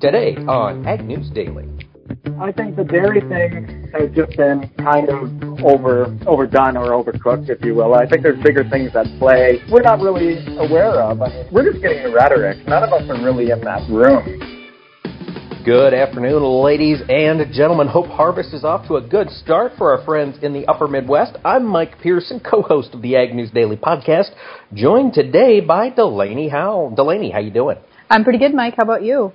Today on Ag News Daily. I think the dairy thing has just been kind of over overdone or overcooked, if you will. I think there's bigger things at play we're not really aware of. I mean, we're just getting the rhetoric. None of us are really in that room. Good afternoon, ladies and gentlemen. Hope harvest is off to a good start for our friends in the upper Midwest. I'm Mike Pearson, co-host of the Ag News Daily podcast, joined today by Delaney Howell. Delaney, how you doing? I'm pretty good, Mike. How about you?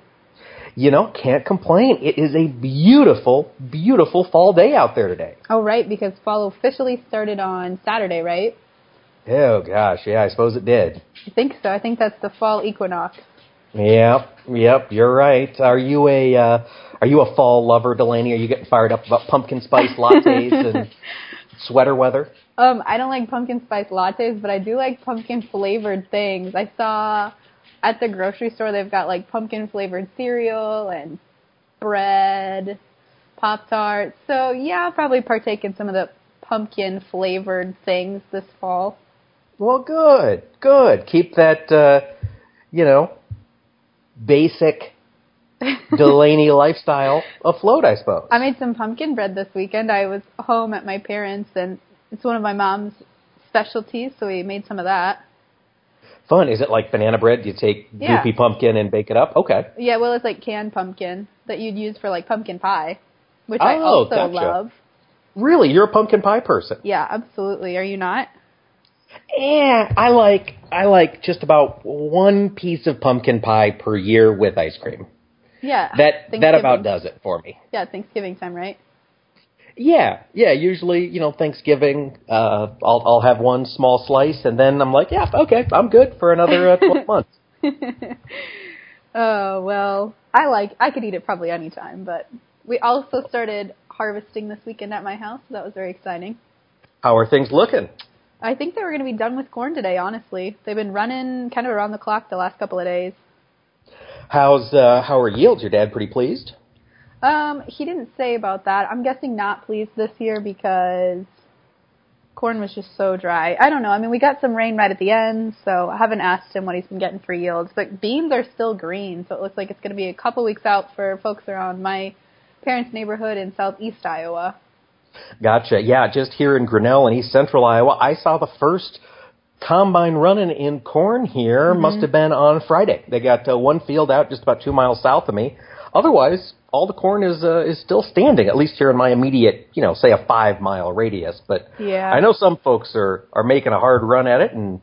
You know, can't complain. It is a beautiful, beautiful fall day out there today. Oh, right, because fall officially started on Saturday, right? Oh gosh, yeah, I suppose it did. I think so. I think that's the fall equinox. Yep, yep, you're right. Are you a uh, are you a fall lover, Delaney? Are you getting fired up about pumpkin spice lattes and sweater weather? Um, I don't like pumpkin spice lattes, but I do like pumpkin flavored things. I saw at the grocery store they've got like pumpkin flavored cereal and bread, Pop Tarts. So yeah, I'll probably partake in some of the pumpkin flavored things this fall. Well, good, good. Keep that, uh, you know, basic Delaney lifestyle afloat, I suppose. I made some pumpkin bread this weekend. I was home at my parents, and it's one of my mom's specialties, so we made some of that. Fun. Is it like banana bread? You take Yeah. goopy pumpkin and bake it up? Okay. Yeah, well, it's like canned pumpkin that you'd use for like pumpkin pie, which I Oh, also gotcha. love. Really? You're a pumpkin pie person? Yeah, absolutely. Are you not? Yeah, I like I like just about one piece of pumpkin pie per year with ice cream. Yeah. That that about does it for me. Yeah, Thanksgiving time, right? Yeah, yeah. Usually, you know, Thanksgiving, uh, I'll I'll have one small slice, and then I'm like, yeah, okay, I'm good for another uh, twelve months. Oh well, I like. I could eat it probably any time, but we also started harvesting this weekend at my house. So that was very exciting. How are things looking? I think they were going to be done with corn today. Honestly, they've been running kind of around the clock the last couple of days. How's uh, how are yields? Your dad pretty pleased? Um, he didn't say about that. I'm guessing not pleased this year because corn was just so dry. I don't know. I mean, we got some rain right at the end, so I haven't asked him what he's been getting for yields. But beans are still green, so it looks like it's going to be a couple weeks out for folks around my parents' neighborhood in southeast Iowa. Gotcha. Yeah, just here in Grinnell in East Central Iowa, I saw the first combine running in corn here. Must have been on Friday. They got uh, one field out just about two miles south of me. Otherwise, all the corn is uh, is still standing. At least here in my immediate, you know, say a five mile radius. But Yeah. I know some folks are are making a hard run at it, and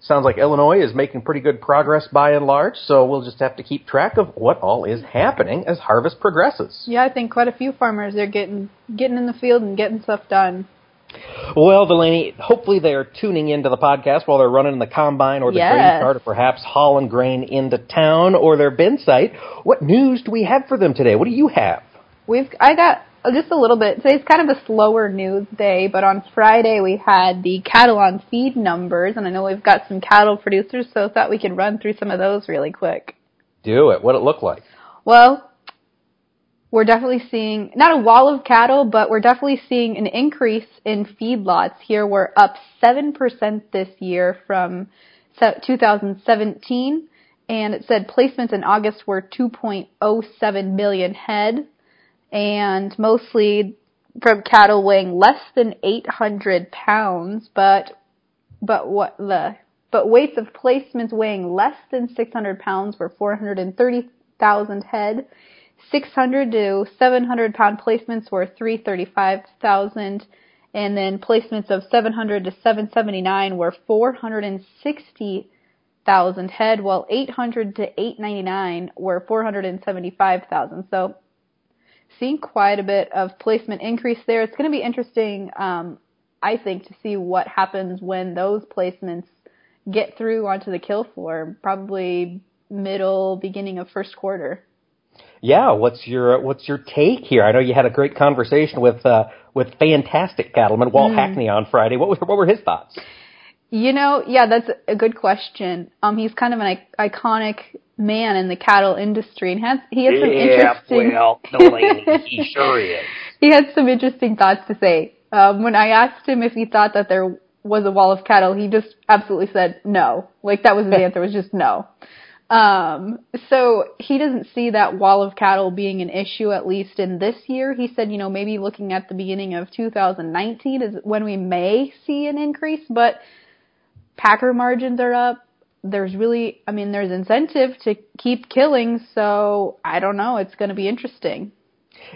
sounds like Illinois is making pretty good progress by and large. So we'll just have to keep track of what all is happening as harvest progresses. Yeah, I think quite a few farmers are getting getting in the field and getting stuff done. Well, Delaney, hopefully they're tuning into the podcast while they're running the combine or the Yes. grain cart or perhaps hauling grain into town or their bin site. What news do we have for them today? What do you have? We've I got just a little bit. Today's kind of a slower news day, but on Friday we had the cattle on feed numbers, and I know we've got some cattle producers, so I thought we could run through some of those really quick. Do it. What it look like? Well, we're definitely seeing not a wall of cattle, but we're definitely seeing an increase in feedlots. Here we're up 7% this year from 2017, and it said placements in August were 2.07 million head, and mostly from cattle weighing less than 800 pounds, but but what the but weights of placements weighing less than 600 pounds were 430,000 head. 600 to 700 pound placements were 335,000 and then placements of 700 to 779 were 460,000 head while 800 to 899 were 475,000. So seeing quite a bit of placement increase there. It's going to be interesting um I think to see what happens when those placements get through onto the kill floor, probably middle beginning of first quarter. Yeah. What's your What's your take here? I know you had a great conversation with uh, with fantastic cattleman Walt Hackney on Friday. What were, What were his thoughts? You know, yeah, that's a good question. Um, he's kind of an I- iconic man in the cattle industry, and has he has some interesting. well, Delaney, he sure is. he had some interesting thoughts to say. Um, when I asked him if he thought that there was a wall of cattle, he just absolutely said no. Like that was his answer was just no. Um, so he doesn't see that wall of cattle being an issue, at least in this year. He said, you know, maybe looking at the beginning of 2019 is when we may see an increase, but packer margins are up. There's really, I mean, there's incentive to keep killing, so I don't know. It's going to be interesting.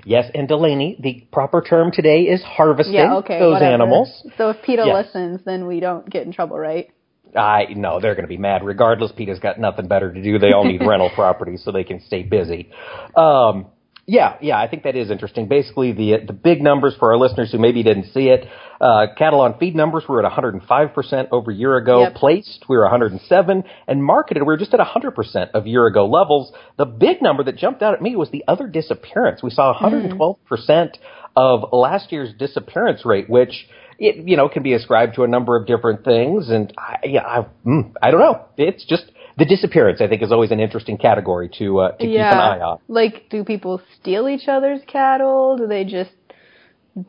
Yes, and Delaney, the proper term today is harvesting Yeah, okay. those whatever. animals. So if PETA Yes. listens, then we don't get in trouble, right? I no, they're going to be mad regardless. PETA's got nothing better to do. They all need rental properties so they can stay busy. Um, yeah, yeah, I think that is interesting. Basically, the the big numbers for our listeners who maybe didn't see it, uh, cattle on feed numbers were at 105 percent over a year ago. Yep. Placed, we were 107, and marketed, we were just at 100 percent of year ago levels. The big number that jumped out at me was the other disappearance. We saw 112 percent of last year's disappearance rate, which it you know can be ascribed to a number of different things, and I, yeah, I, mm, I don't know. It's just the disappearance. I think is always an interesting category to uh, to keep an eye on. Like, do people steal each other's cattle? Do they just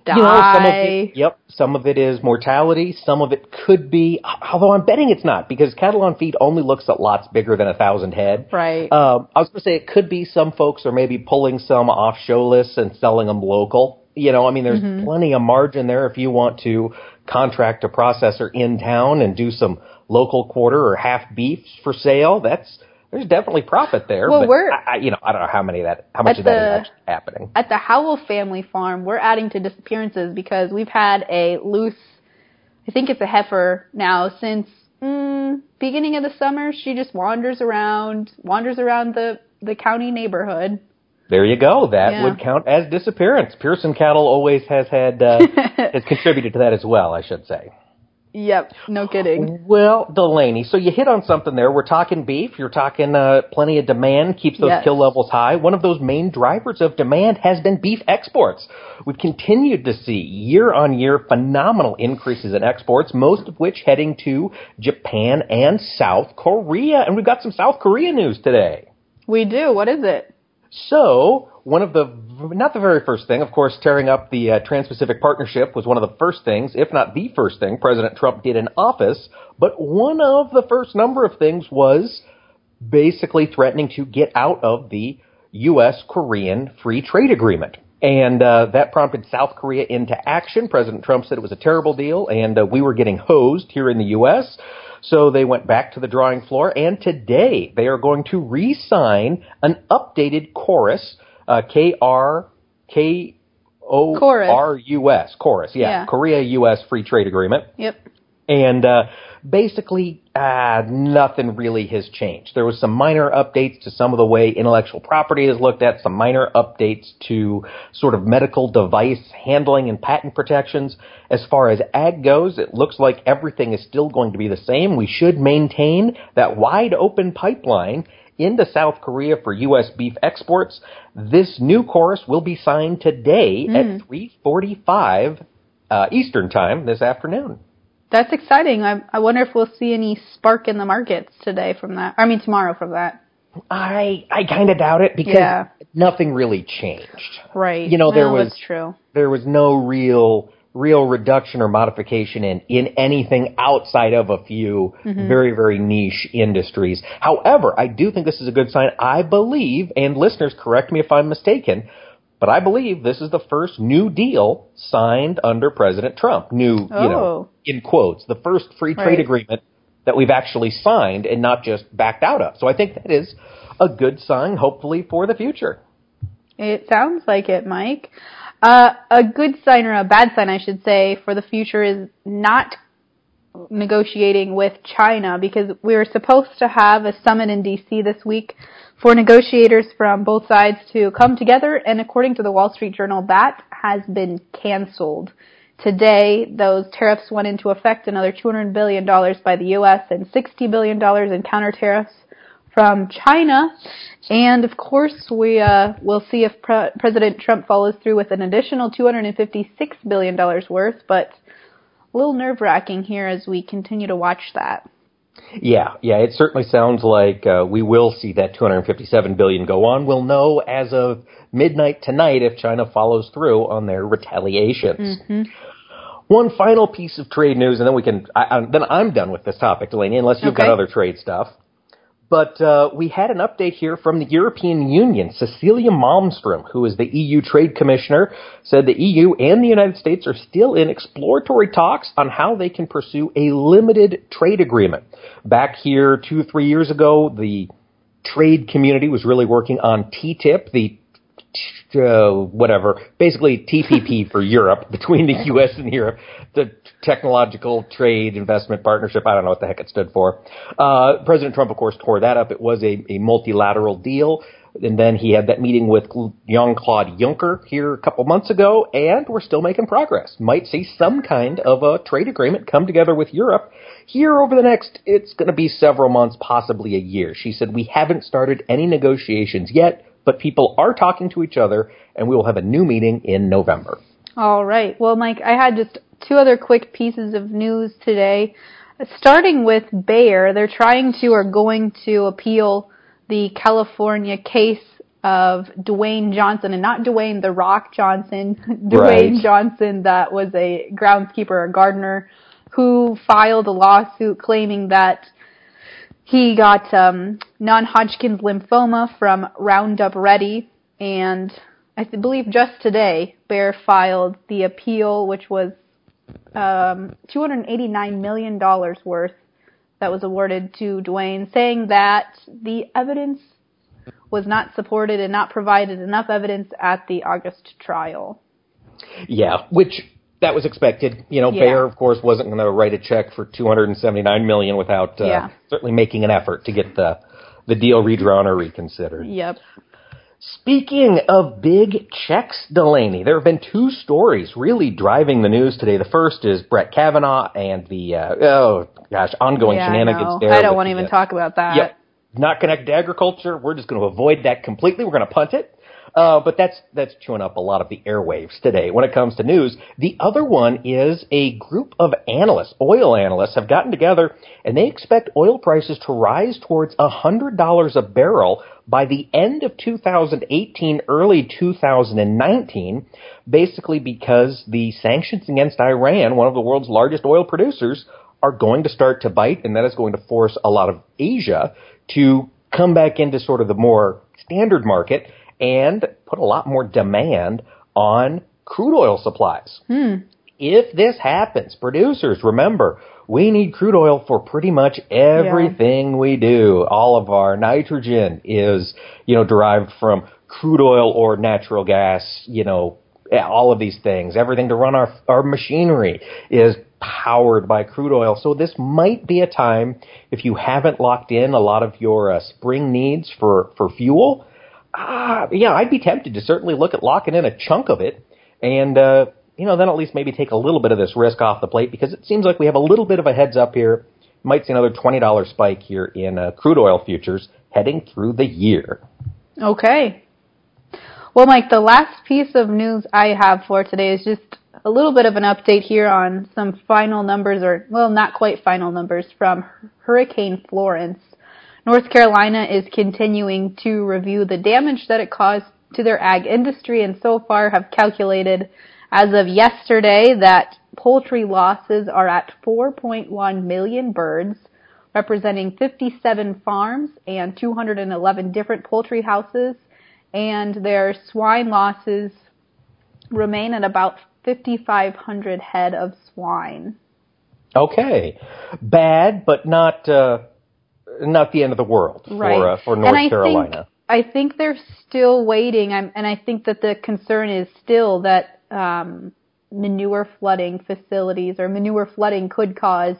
die? You know, some it, yep, some of it is mortality. Some of it could be, although I'm betting it's not because cattle on feed only looks at lots bigger than a thousand head. Right. Um, I was going to say it could be some folks are maybe pulling some off show lists and selling them local. You know, I mean, there's Mm-hmm. plenty of margin there if you want to contract a processor in town and do some local quarter or half beef for sale. That's there's definitely profit there. Well, but we're- I, I, you know, I don't know how many that how much of that is the- actually happening. At the Howell family farm, we're adding to disappearances because we've had a loose, I think it's a heifer now since mm, beginning of the summer. She just wanders around, wanders around the the county neighborhood. There you go. That Yeah. would count as disappearance. Pearson Cattle always has had uh, has contributed to that as well. I should say. Yep, no kidding. Well, Delaney, so you hit on something there. We're talking beef. You're talking uh, plenty of demand keeps those Yes. kill levels high. One of those main drivers of demand has been beef exports. We've continued to see year on year phenomenal increases in exports, most of which heading to Japan and South Korea. And we've got some South Korea news today. We do. What is it? So, one of the, not the very first thing, of course, tearing up the uh, Trans Pacific Partnership was one of the first things, if not the first thing, President Trump did in office. But one of the first number of things was basically threatening to get out of the U.S. Korean Free Trade Agreement. And uh, that prompted South Korea into action. President Trump said it was a terrible deal, and uh, we were getting hosed here in the U.S. So they went back to the drawing floor, and today they are going to re-sign an updated KORUS, uh, K R K O R U S, KORUS, yeah, Yeah. Korea U.S. Free Trade Agreement. Yep. And uh, basically, uh, nothing really has changed. There was some minor updates to some of the way intellectual property is looked at, some minor updates to sort of medical device handling and patent protections. As far as ag goes, it looks like everything is still going to be the same. We should maintain that wide open pipeline into South Korea for U.S. beef exports. This new KORUS will be signed today at 3:45 uh, Eastern Time this afternoon. That's exciting. I, I wonder if we'll see any spark in the markets today from that. I mean, tomorrow from that. I I kind of doubt it because Yeah. nothing really changed. Right. You know, there Well, was- true. There was no real real reduction or modification in in anything outside of a few mm-hmm. very very niche industries. However, I do think this is a good sign. I believe, and listeners, correct me if I'm mistaken. But I believe this is the first new deal signed under President Trump. New, you know, Oh. in quotes, the first free trade Right. agreement that we've actually signed and not just backed out of. So I think that is a good sign, hopefully, for the future. It sounds like it, Mike. Uh, a good sign or a bad sign, I should say, for the future is not negotiating with China because we were supposed to have a summit in DC this week for negotiators from both sides to come together, and according to the Wall Street Journal, that has been canceled. Today, those tariffs went into effect, another $200 billion by the U.S. and $60 billion in counter tariffs from China. And of course, we uh, will see if Pre- President Trump follows through with an additional $256 billion worth, but a little nerve wracking here as we continue to watch that. Yeah, yeah, it certainly sounds like uh, we will see that 257 billion go on. We'll know as of midnight tonight if China follows through on their retaliations. One final piece of trade news, and then we can. I, I, then I'm done with this topic, Delaney, unless you've got other trade stuff. But uh, we had an update here from the European Union. Cecilia Malmström, who is the EU Trade Commissioner, said the EU and the United States are still in exploratory talks on how they can pursue a limited trade agreement. Back here two, three years ago, the trade community was really working on TTIP, the uh, whatever, basically TPP for Europe between the U.S. and Europe, the Technological Trade Investment Partnership. I don't know what the heck it stood for. Uh, President Trump, of course, tore that up. It was a, a multilateral deal. And then he had that meeting with Jean-Claude Juncker here a couple months ago, and we're still making progress. Might see some kind of a trade agreement come together with Europe here over the next, it's going to be several months, possibly a year. She said, we haven't started any negotiations yet, but people are talking to each other, and we will have a new meeting in November. All right. Well, Mike, I had just two other quick pieces of news today. Starting with Bayer, they're trying to or going to appeal the California case of Dwayne Johnson, and not Dwayne the Rock Johnson, Dwayne right. Johnson that was a groundskeeper or gardener who filed a lawsuit claiming that he got um, non-Hodgkin's lymphoma from Roundup Ready, and I believe just today Bayer filed the appeal, which was um, $289 million worth that was awarded to Dwayne, saying that the evidence was not supported and not provided enough evidence at the August trial. Yeah, which that was expected. You know, yeah. Bayer, of course, wasn't going to write a check for 279 million without uh, yeah. certainly making an effort to get the the deal redrawn or reconsidered. Yep. Speaking of big checks, Delaney, there have been two stories really driving the news today. The first is Brett Kavanaugh and the uh, oh gosh, ongoing yeah, shenanigans I there. I don't want to even talk about that. Yep. Not connected to agriculture. We're just going to avoid that completely. We're going to punt it. Uh, but that's that's chewing up a lot of the airwaves today when it comes to news. The other one is a group of analysts, oil analysts, have gotten together and they expect oil prices to rise towards hundred dollars a barrel by the end of 2018, early 2019, basically because the sanctions against Iran, one of the world's largest oil producers, are going to start to bite, and that is going to force a lot of Asia to come back into sort of the more standard market and put a lot more demand on crude oil supplies. Hmm. If this happens, producers, remember, we need crude oil for pretty much everything yeah. we do. All of our nitrogen is, you know, derived from crude oil or natural gas, you know, all of these things. Everything to run our, our machinery is powered by crude oil. So this might be a time, if you haven't locked in a lot of your uh, spring needs for, for fuel, uh, yeah, I'd be tempted to certainly look at locking in a chunk of it and, uh, you know, then at least maybe take a little bit of this risk off the plate because it seems like we have a little bit of a heads up here. Might see another $20 spike here in uh, crude oil futures heading through the year. Okay. Well, Mike, the last piece of news I have for today is just a little bit of an update here on some final numbers, or, well, not quite final numbers, from Hurricane Florence. North Carolina is continuing to review the damage that it caused to their ag industry and so far have calculated as of yesterday that poultry losses are at 4.1 million birds, representing 57 farms and 211 different poultry houses, and their swine losses remain at about 5,500 head of swine. Okay, bad, but not uh, not the end of the world right. for uh, for North and I Carolina. Think, I think they're still waiting, I'm, and I think that the concern is still that um, manure flooding facilities or manure flooding could cause,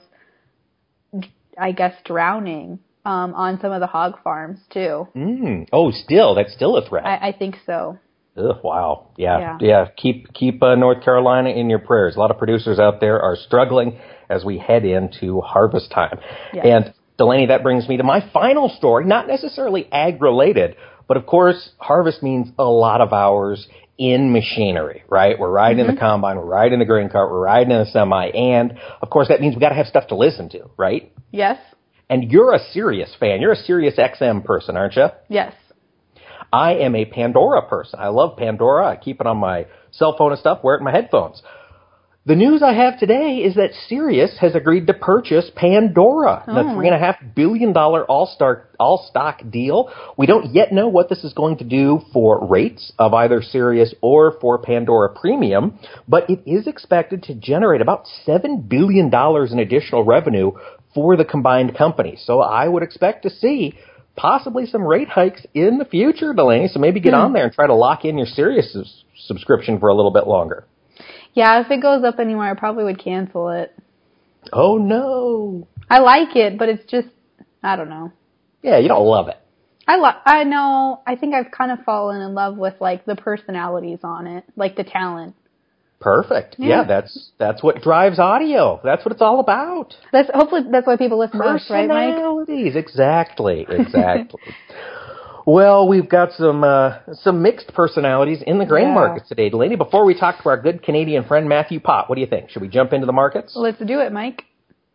I guess, drowning um, on some of the hog farms too. Mm. Oh, still, that's still a threat. I, I think so. Ugh, wow. Yeah, yeah. yeah. Keep keep uh, North Carolina in your prayers. A lot of producers out there are struggling as we head into harvest time. Yes. And Delaney, that brings me to my final story, not necessarily ag related, but of course, harvest means a lot of hours in machinery, right? We're riding mm-hmm. in the mm-hmm. combine, we're riding in the grain cart, we're riding in a semi, and of course that means we gotta have stuff to listen to, right? Yes. And you're a Sirius fan. You're a Sirius XM person, aren't you? Yes. I am a Pandora person. I love Pandora. I keep it on my cell phone and stuff, wear it in my headphones. The news I have today is that Sirius has agreed to purchase Pandora, the Oh. three and a half billion dollar all star all stock deal. We don't yet know what this is going to do for rates of either Sirius or for Pandora Premium, but it is expected to generate about seven billion dollars in additional revenue for the combined company. So I would expect to see possibly some rate hikes in the future, Delaney. So maybe get Hmm. on there and try to lock in your Sirius subscription for a little bit longer. Yeah, if it goes up anymore, I probably would cancel it. Oh no. I like it, but it's just I don't know. Yeah, you don't love it. I lo- I know. I think I've kind of fallen in love with like the personalities on it, like the talent. Perfect. Yeah. Yeah. that's that's what drives audio. That's what it's all about. That's hopefully that's why people listen to us, right, Mike? Personalities. Exactly. Exactly. well, we've got some uh, some mixed personalities in the grain Yeah. markets today, Delaney. Before we talk to our good Canadian friend Matthew Pott, what do you think? Should we jump into the markets? Let's do it, Mike.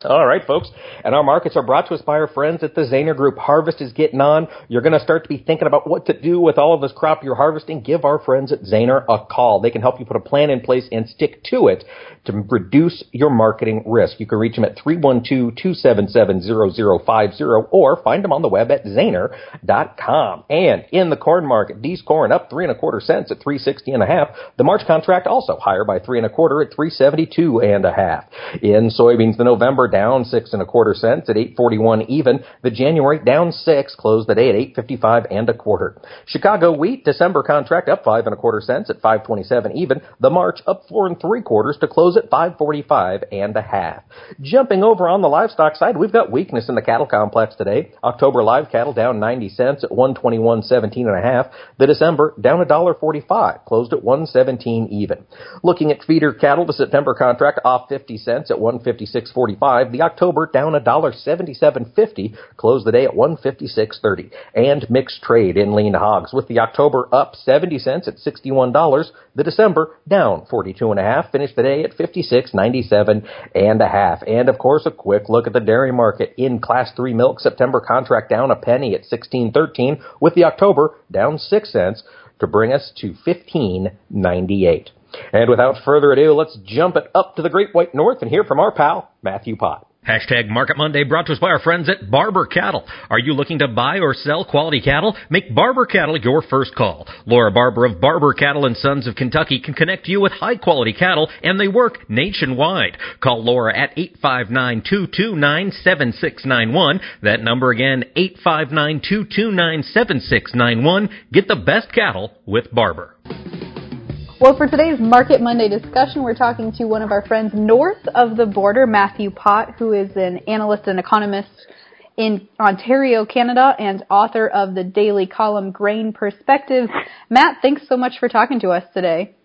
All right, folks. And our markets are brought to us by our friends at the Zaner Group. Harvest is getting on. You're going to start to be thinking about what to do with all of this crop you're harvesting. Give our friends at Zaner a call. They can help you put a plan in place and stick to it to reduce your marketing risk. You can reach them at 312-277-0050 or find them on the web at zaner.com. And in the corn market, D's corn up three and a quarter cents at 360 and a half. The March contract also higher by three and a quarter at 372 and a half. In soybeans, the November down six and a quarter cents at 841 even. The January down six, closed the day at 855 and a quarter. Chicago wheat December contract up five and a quarter cents at 527 even. The March up four and three quarters to close at 545 and a half. Jumping over on the livestock side, we've got weakness in the cattle complex today. October live cattle down 90 cents at 121.17 and a half. The December down a dollar 45, closed at 117 even. Looking at feeder cattle, the September contract off 50 cents at 156.45. The October down a dollar 77.50, closed the day at 156.30. And mixed trade in lean hogs with the October up 70 cents at $61. The December down 42 and a half, finished the day at 56.97 and a half. And of course, a quick look at the dairy market in class 3 milk. September contract down a penny at 16.13 with the October down 6 cents to bring us to 15.98. And without further ado, let's jump it up to the Great White North and hear from our pal, Matthew Pott. Hashtag Market Monday brought to us by our friends at Barber Cattle. Are you looking to buy or sell quality cattle? Make Barber Cattle your first call. Laura Barber of Barber Cattle and Sons of Kentucky can connect you with high quality cattle and they work nationwide. Call Laura at 859-229-7691. That number again, 859-229-7691. Get the best cattle with Barber. Well, for today's Market Monday discussion, we're talking to one of our friends north of the border, Matthew Pott, who is an analyst and economist in Ontario, Canada, and author of the daily column Grain Perspectives. Matt, thanks so much for talking to us today.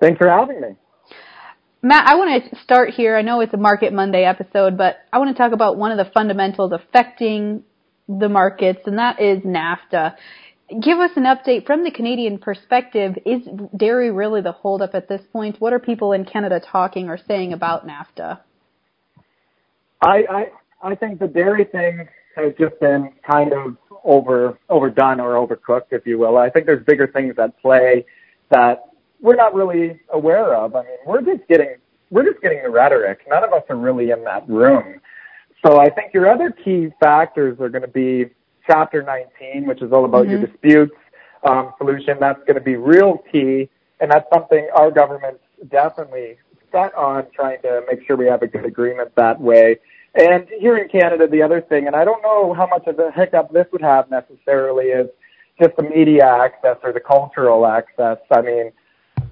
Thanks for having me. Matt, I want to start here. I know it's a Market Monday episode, but I want to talk about one of the fundamentals affecting the markets, and that is NAFTA. Give us an update from the Canadian perspective. Is dairy really the holdup at this point? What are people in Canada talking or saying about NAFTA? I, I I think the dairy thing has just been kind of over overdone or overcooked, if you will. I think there's bigger things at play that we're not really aware of. I mean, we're just getting we're just getting the rhetoric. None of us are really in that room. So I think your other key factors are going to be Chapter 19, which is all about Mhm. your disputes um, solution. That's going to be real key, and that's something our government's definitely set on trying to make sure we have a good agreement that way. And here in Canada, the other thing, and I don't know how much of a hiccup this would have necessarily, is just the media access or the cultural access. I mean,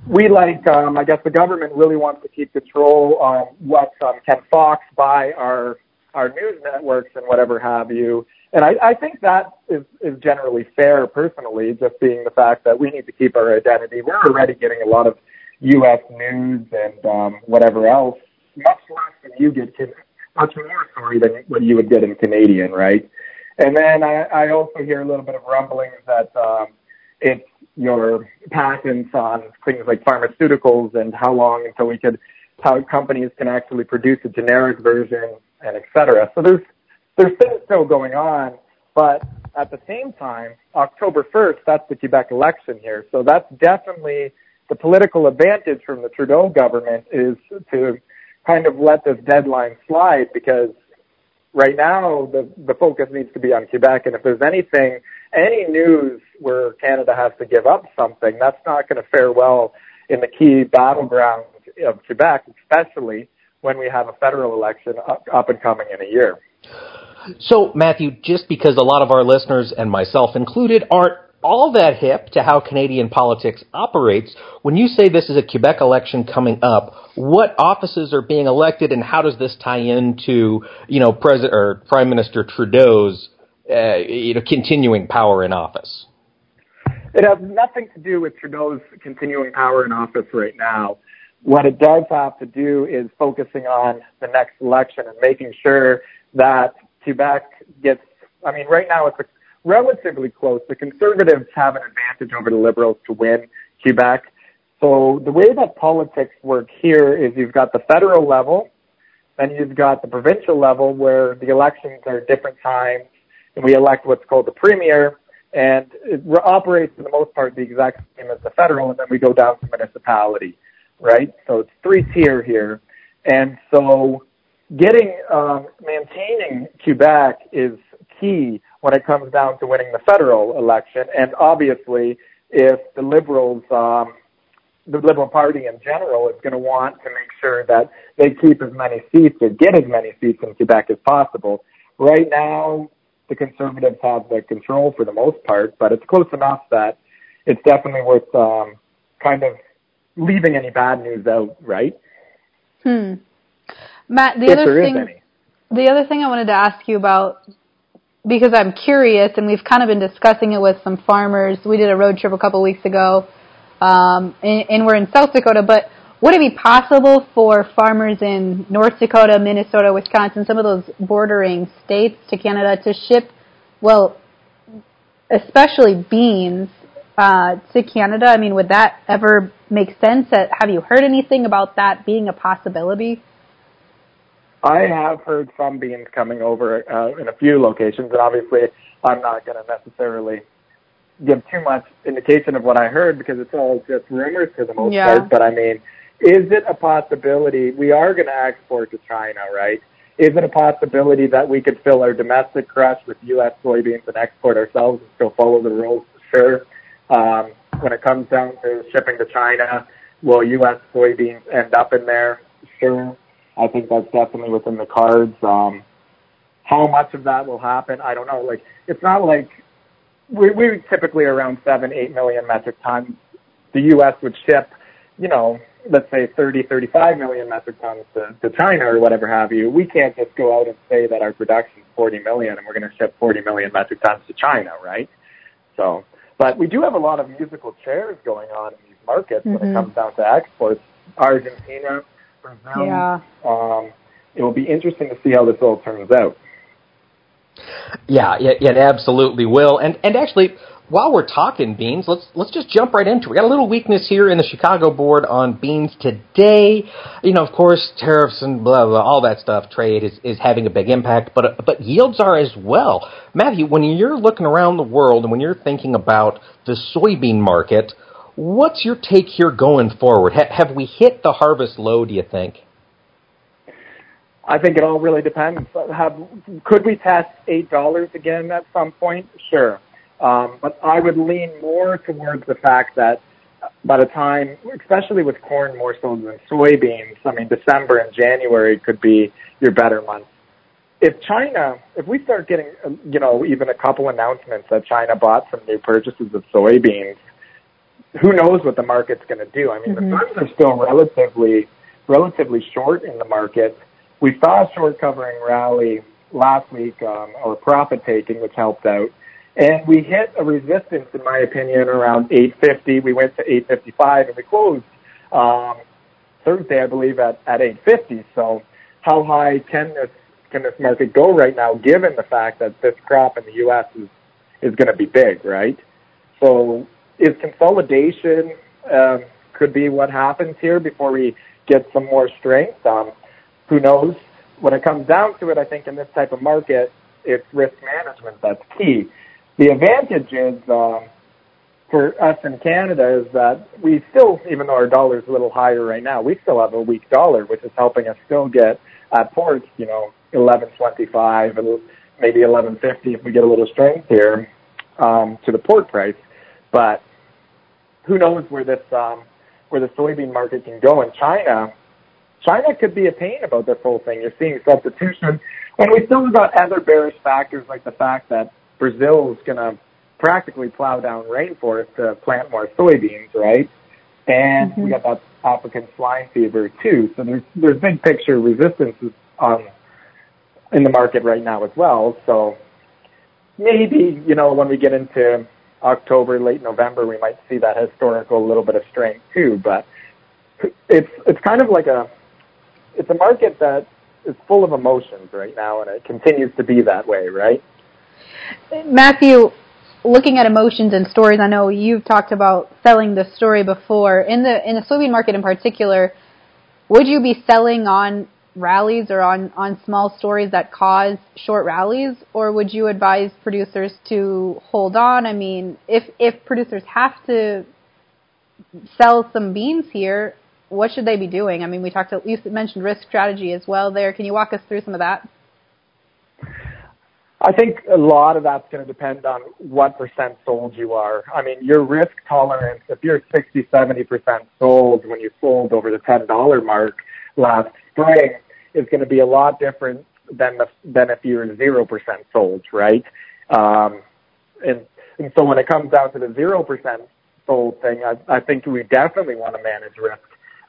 we like, um, I guess the government really wants to keep control on what um, can Fox buy our our news networks and whatever have you. And I, I think that is, is generally fair personally, just being the fact that we need to keep our identity. We're already getting a lot of U.S. news and um, whatever else, much less than you get, much more, sorry, than what you would get in Canadian, right? And then I, I also hear a little bit of rumblings that um, it's your patents on things like pharmaceuticals and how long until we could, how companies can actually produce a generic version and et cetera. So there's, there's things still going on, but at the same time, October 1st, that's the Quebec election here. So that's definitely the political advantage from the Trudeau government is to kind of let this deadline slide because right now the, the focus needs to be on Quebec. And if there's anything, any news where Canada has to give up something, that's not going to fare well in the key battleground of Quebec, especially when we have a federal election up, up and coming in a year. So, Matthew, just because a lot of our listeners, and myself included, aren't all that hip to how Canadian politics operates, when you say this is a Quebec election coming up, what offices are being elected, and how does this tie into, you know, President or Prime Minister Trudeau's, uh, you know, continuing power in office? It has nothing to do with Trudeau's continuing power in office right now. What it does have to do is focusing on the next election and making sure that Quebec gets, I mean, right now it's relatively close. The Conservatives have an advantage over the Liberals to win Quebec. So the way that politics work here is you've got the federal level, then you've got the provincial level where the elections are different times, and we elect what's called the premier, and it operates for the most part the exact same as the federal, and then we go down to municipality, right? So it's three tier here, and so getting um, maintaining Quebec is key when it comes down to winning the federal election. And obviously, if the Liberals, um, the Liberal Party in general, is going to want to make sure that they keep as many seats or get as many seats in Quebec as possible. Right now, the Conservatives have the control for the most part, but it's close enough that it's definitely worth um, kind of leaving any bad news out, right? Hmm. Matt, the if other thing, the other thing I wanted to ask you about, because I'm curious, and we've kind of been discussing it with some farmers. We did a road trip a couple weeks ago, um, and, and we're in South Dakota. But would it be possible for farmers in North Dakota, Minnesota, Wisconsin, some of those bordering states to Canada to ship, well, especially beans uh, to Canada? I mean, would that ever make sense? Have you heard anything about that being a possibility? I have heard some beans coming over uh, in a few locations, and obviously I'm not going to necessarily give too much indication of what I heard because it's all just rumors for the most Yeah. part. But I mean, is it a possibility? We are going to export to China, right? Is it a possibility that we could fill our domestic crush with U.S. soybeans and export ourselves and still follow the rules? Sure. Um, when it comes down to shipping to China, will U.S. soybeans end up in there? Sure. I think that's definitely within the cards. Um, how much of that will happen? I don't know. Like, it's not like we, we typically around seven, eight million metric tons. The U.S. would ship, you know, let's say 30, 35 million metric tons to, to China or whatever have you. We can't just go out and say that our production is 40 million and we're going to ship 40 million metric tons to China, right? So, but we do have a lot of musical chairs going on in these markets when Mhm. it comes down to exports. Argentina, Brazil. Yeah. Um, it will be interesting to see how this all turns out. Yeah, it, it absolutely will. And and actually, while we're talking beans, let's let's just jump right into it. We got a little weakness here in the Chicago board on beans today. You know, of course, tariffs and blah blah, all that stuff. Trade is, is having a big impact, but but yields are as well. Matthew, when you're looking around the world and when you're thinking about the soybean market, what's your take here going forward? Ha- have we hit the harvest low? Do you think? I think it all really depends. Have, could we eight dollars again at some point? Sure, um, but I would lean more towards the fact that by the time, especially with corn more so than soybeans, I mean December and January could be your better months. If China, if we start getting, you know, even a couple announcements that China bought some new purchases of soybeans, who knows what the market's going to do? I mean, Mhm. the funds are still relatively, relatively short in the market. We saw a short covering rally last week, um, or profit taking, which helped out. And we hit a resistance, in my opinion, around 850. We went to 855 and we closed um, Thursday, I believe, at, at 850. So how high can this can this market go right now, given the fact that this crop in the U.S. is is going to be big, right? So is consolidation um, could be what happens here before we get some more strength. Um, who knows? When it comes down to it, I think in this type of market, it's risk management that's key. The advantage is um, for us in Canada is that we still, even though our dollar is a little higher right now, we still have a weak dollar, which is helping us still get at ports, you know, eleven twenty five and maybe eleven fifty if we get a little strength here um, to the port price. But who knows where this um, where the soybean market can go in China? China could be a pain about this whole thing. You're seeing substitution, and we still got other bearish factors like the fact that Brazil is going to practically plow down rainforest to plant more soybeans, right? And mm-hmm. we got that African swine fever too. So there's there's big picture resistances um, in the market right now as well. So maybe you know when we get into October, late November, we might see that historical little bit of strength too. But it's it's kind of like a it's a market that is full of emotions right now, and it continues to be that way, right? Matthew, looking at emotions and stories, I know you've talked about selling the story before. In the in the soybean market in particular, would you be selling on rallies or on, on small stories that cause short rallies, or would you advise producers to hold on? I mean, if if producers have to sell some beans here, what should they be doing? I mean, we talked. You mentioned risk strategy as well. There, can you walk us through some of that? I think a lot of that's going to depend on what percent sold you are. I mean, your risk tolerance, if you're 60, 70% sold when you sold over the $10 mark last spring, is going to be a lot different than the, than if you're 0% sold, right? Um, and, and so when it comes down to the 0% sold thing, I, I think we definitely want to manage risk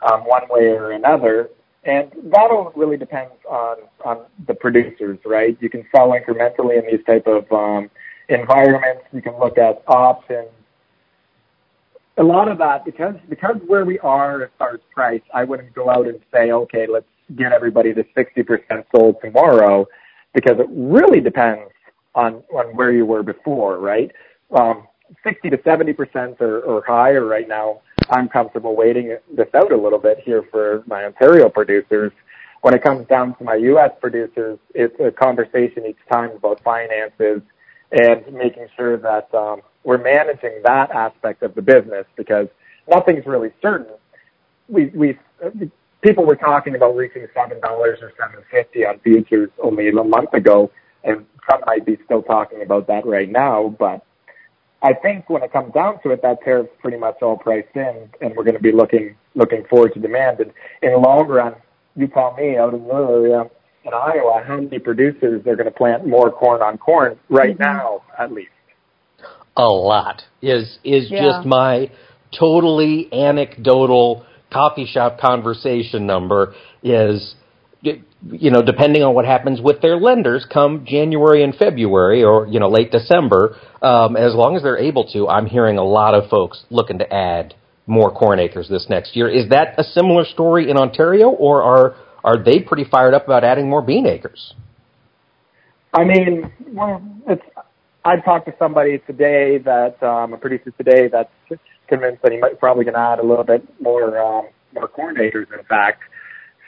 um, one way or another. And that all really depends on, on the producers, right? You can sell incrementally in these type of um, environments. You can look at options. A lot of that, because because where we are as far as price, I wouldn't go out and say, okay, let's get everybody to 60% sold tomorrow, because it really depends on on where you were before, right? Um, 60 to 70% or, or higher right now I'm comfortable waiting this out a little bit here for my Ontario producers. When it comes down to my U.S. producers, it's a conversation each time about finances and making sure that um, we're managing that aspect of the business because nothing's really certain. We we people were talking about reaching seven dollars or seven fifty on futures only a month ago, and some might be still talking about that right now. But I think when it comes down to it, that tariff's pretty much all priced in, and we're going to be looking looking forward to demand. And in the long run, you tell me out in the area in Iowa, how many producers are going to plant more corn on corn right mm-hmm. now, at least? A lot is is yeah. just my totally anecdotal coffee shop conversation number is you know, depending on what happens with their lenders come January and February or, you know, late December, um, as long as they're able to, I'm hearing a lot of folks looking to add more corn acres this next year. Is that a similar story in Ontario or are, are they pretty fired up about adding more bean acres? I mean, well, it's, I talked to somebody today that, um, a producer today that's convinced that he might probably going to add a little bit more, um, more corn acres, in fact.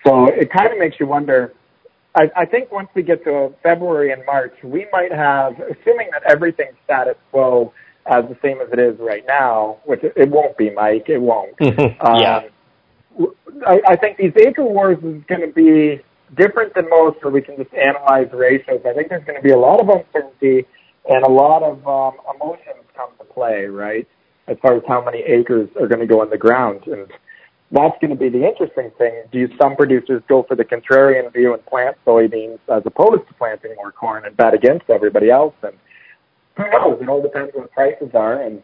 So it kind of makes you wonder. I, I think once we get to February and March, we might have, assuming that everything's status quo as the same as it is right now, which it, it won't be, Mike. It won't. yeah. Um, I, I think these acre wars is going to be different than most, where we can just analyze ratios. I think there's going to be a lot of uncertainty and a lot of um, emotions come to play, right? As far as how many acres are going to go in the ground, and that's going to be the interesting thing. Do some producers go for the contrarian view and plant soybeans as opposed to planting more corn and bet against everybody else? And who knows? It all depends what prices are and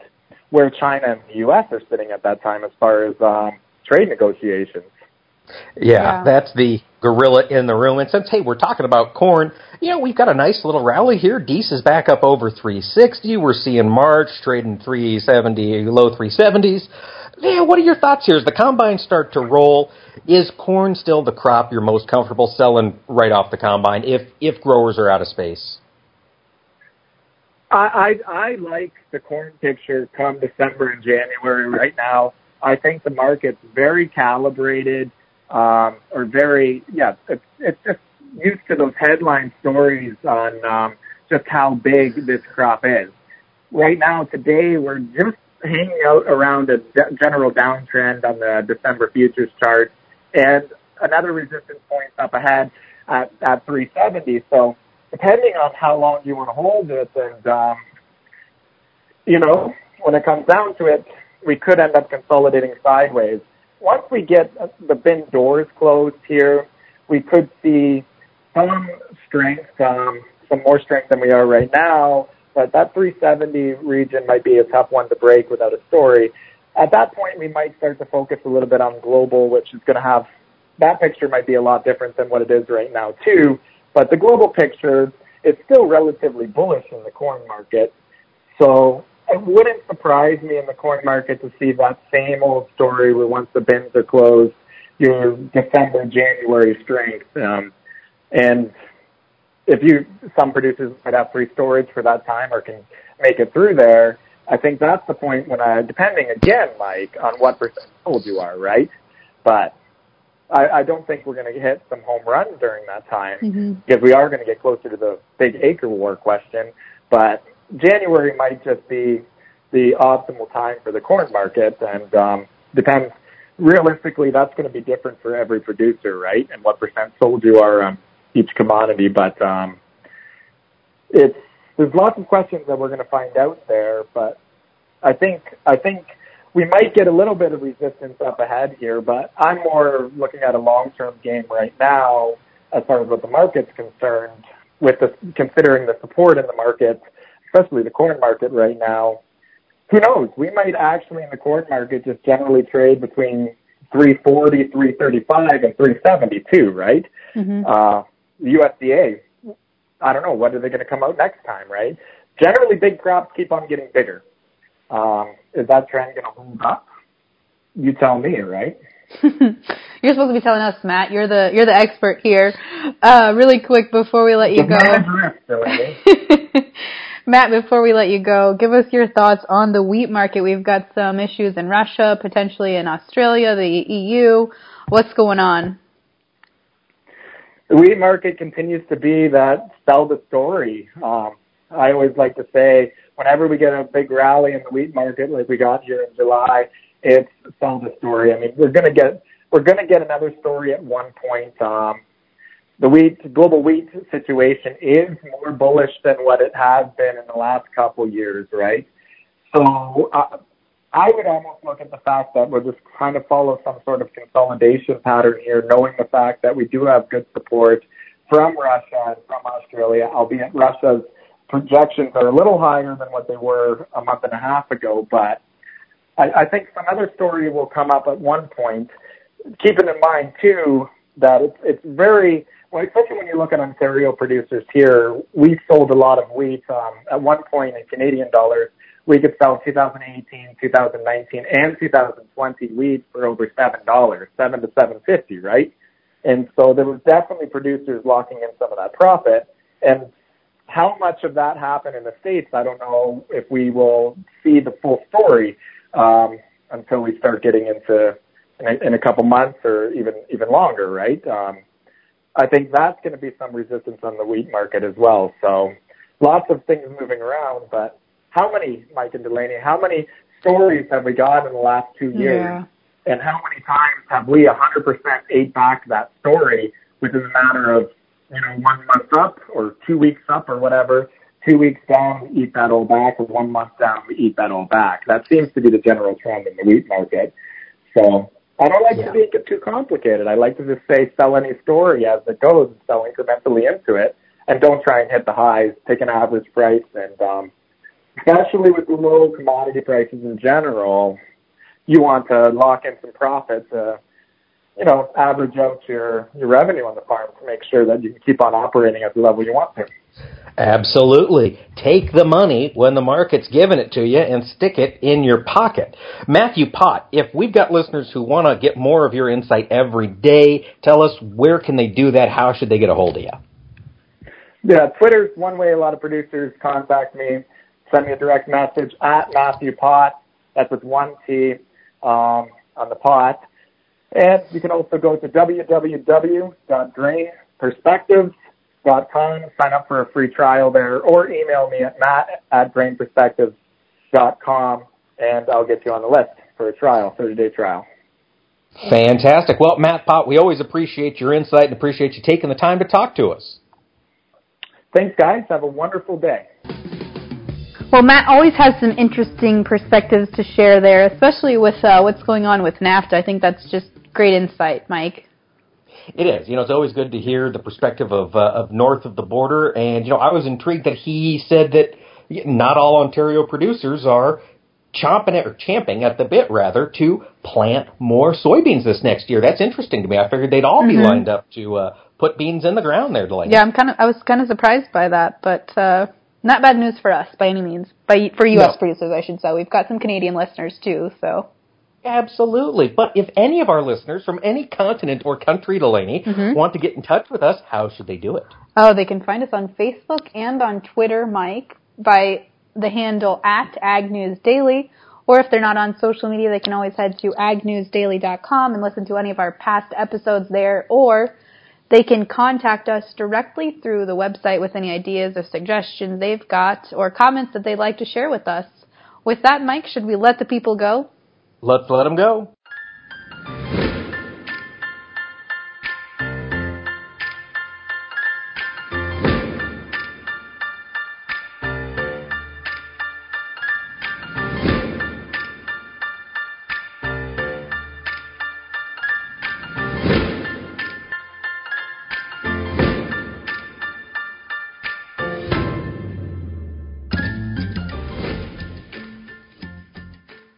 where China and the U.S. are sitting at that time as far as um, trade negotiations. Yeah, yeah, that's the gorilla in the room. And since hey, we're talking about corn, you know, we've got a nice little rally here. Dees is back up over 360. We're seeing March trading 370, low 370s yeah, what are your thoughts here? As the combines start to roll, is corn still the crop you're most comfortable selling right off the combine if if growers are out of space? I I, I like the corn picture come December and January right now. I think the market's very calibrated, um, or very yeah. It's it's just used to those headline stories on um, just how big this crop is. Right now, today, we're just hanging out around a general downtrend on the December futures chart, and another resistance point up ahead at, at 370. So depending on how long you want to hold it, and um, you know, when it comes down to it, we could end up consolidating sideways. Once we get the bin doors closed here, we could see some strength, um, some more strength than we are right now. But that 370 region might be a tough one to break without a story. At that point, we might start to focus a little bit on global, which is going to have that picture might be a lot different than what it is right now too. But the global picture is still relatively bullish in the corn market. So it wouldn't surprise me in the corn market to see that same old story where once the bins are closed, your December, January strength. Um, and if you, some producers might have free storage for that time or can make it through there. I think that's the point when I, depending again, Mike, on what percent sold you are, right? But I, I don't think we're going to hit some home runs during that time mm-hmm. because we are going to get closer to the big acre war question. But January might just be the optimal time for the corn market, and um, depends. Realistically, that's going to be different for every producer, right? And what percent sold you are um, each commodity. But um, it's there's lots of questions that we're going to find out there. But I think I think we might get a little bit of resistance up ahead here. But I'm more looking at a long-term game right now as far as what the market's concerned. With the considering the support in the market especially the corn market right now, who knows? We might actually in the corn market just generally trade between 340, 335, and 372, right? Mm-hmm. Uh, USDA, I don't know, what are they going to come out next time, right? Generally, big crops keep on getting bigger. Um, is that trend going to hold up? You tell me, right? you're supposed to be telling us, Matt. You're the you're the expert here. Uh, really quick before we let you go. Matt, before we let you go, give us your thoughts on the wheat market. We've got some issues in Russia, potentially in Australia, the EU. What's going on? The wheat market continues to be that sell the story. Um, I always like to say, whenever we get a big rally in the wheat market, like we got here in July, it's sell the story. I mean, we're gonna get we're gonna get another story at one point. Um, the wheat global wheat situation is more bullish than what it has been in the last couple years, right? So uh, I would almost look at the fact that we're just kind of follow some sort of consolidation pattern here, knowing the fact that we do have good support from Russia and from Australia, albeit Russia's projections are a little higher than what they were a month and a half ago. But I, I think some other story will come up at one point. Keeping in mind too that it's, it's very well, especially when you look at Ontario producers here, we sold a lot of wheat. Um, at one point in Canadian dollars, we could sell 2018, 2019, and 2020 wheat for over seven dollars, seven to seven fifty, right? And so there was definitely producers locking in some of that profit. And how much of that happened in the states, I don't know if we will see the full story um, until we start getting into in a, in a couple months or even even longer, right? Um, I think that's going to be some resistance on the wheat market as well. So lots of things moving around, but how many, Mike and Delaney, how many stories have we got in the last two years? Yeah. And how many times have we 100% ate back that story within a matter of, you know, one month up or two weeks up or whatever, two weeks down, we eat that all back, or one month down, we eat that all back. That seems to be the general trend in the wheat market. So I don't like yeah. to make it too complicated. I like to just say sell any story as it goes and sell incrementally into it and don't try and hit the highs, take an average price and um especially with the low commodity prices in general, you want to lock in some profit to you know, average out your, your revenue on the farm to make sure that you can keep on operating at the level you want to. Absolutely. Take the money when the market's giving it to you and stick it in your pocket. Matthew Pot, if we've got listeners who want to get more of your insight every day, tell us where can they do that? How should they get a hold of you? Yeah, Twitter's one way a lot of producers contact me. Send me a direct message at Matthew Pot. That's with one T um, on the pot. And you can also go to www.grainperspectives.com grainperspectives.com. Sign up for a free trial there or email me at matt at grainperspectives.com. and I'll get you on the list for a trial, 30 day trial. Fantastic. Well, Matt Pot, we always appreciate your insight and appreciate you taking the time to talk to us. Thanks, guys. Have a wonderful day. Well, Matt always has some interesting perspectives to share there, especially with uh, what's going on with NAFTA. I think that's just great insight, Mike. It is. You know, it's always good to hear the perspective of uh, of north of the border, and you know, I was intrigued that he said that not all Ontario producers are chomping at, or champing at the bit rather to plant more soybeans this next year. That's interesting to me. I figured they'd all mm-hmm. be lined up to uh, put beans in the ground there, Delaney. Yeah, I'm kind of I was kind of surprised by that, but uh, not bad news for us by any means. By for U.S. No. producers, I should say. We've got some Canadian listeners too, so. Absolutely. But if any of our listeners from any continent or country, Delaney, mm-hmm. want to get in touch with us, how should they do it? Oh, they can find us on Facebook and on Twitter, Mike, by the handle at Ag News Daily. Or if they're not on social media, they can always head to agnewsdaily.com and listen to any of our past episodes there. Or they can contact us directly through the website with any ideas or suggestions they've got or comments that they'd like to share with us. With that, Mike, should we let the people go? Let's let them go.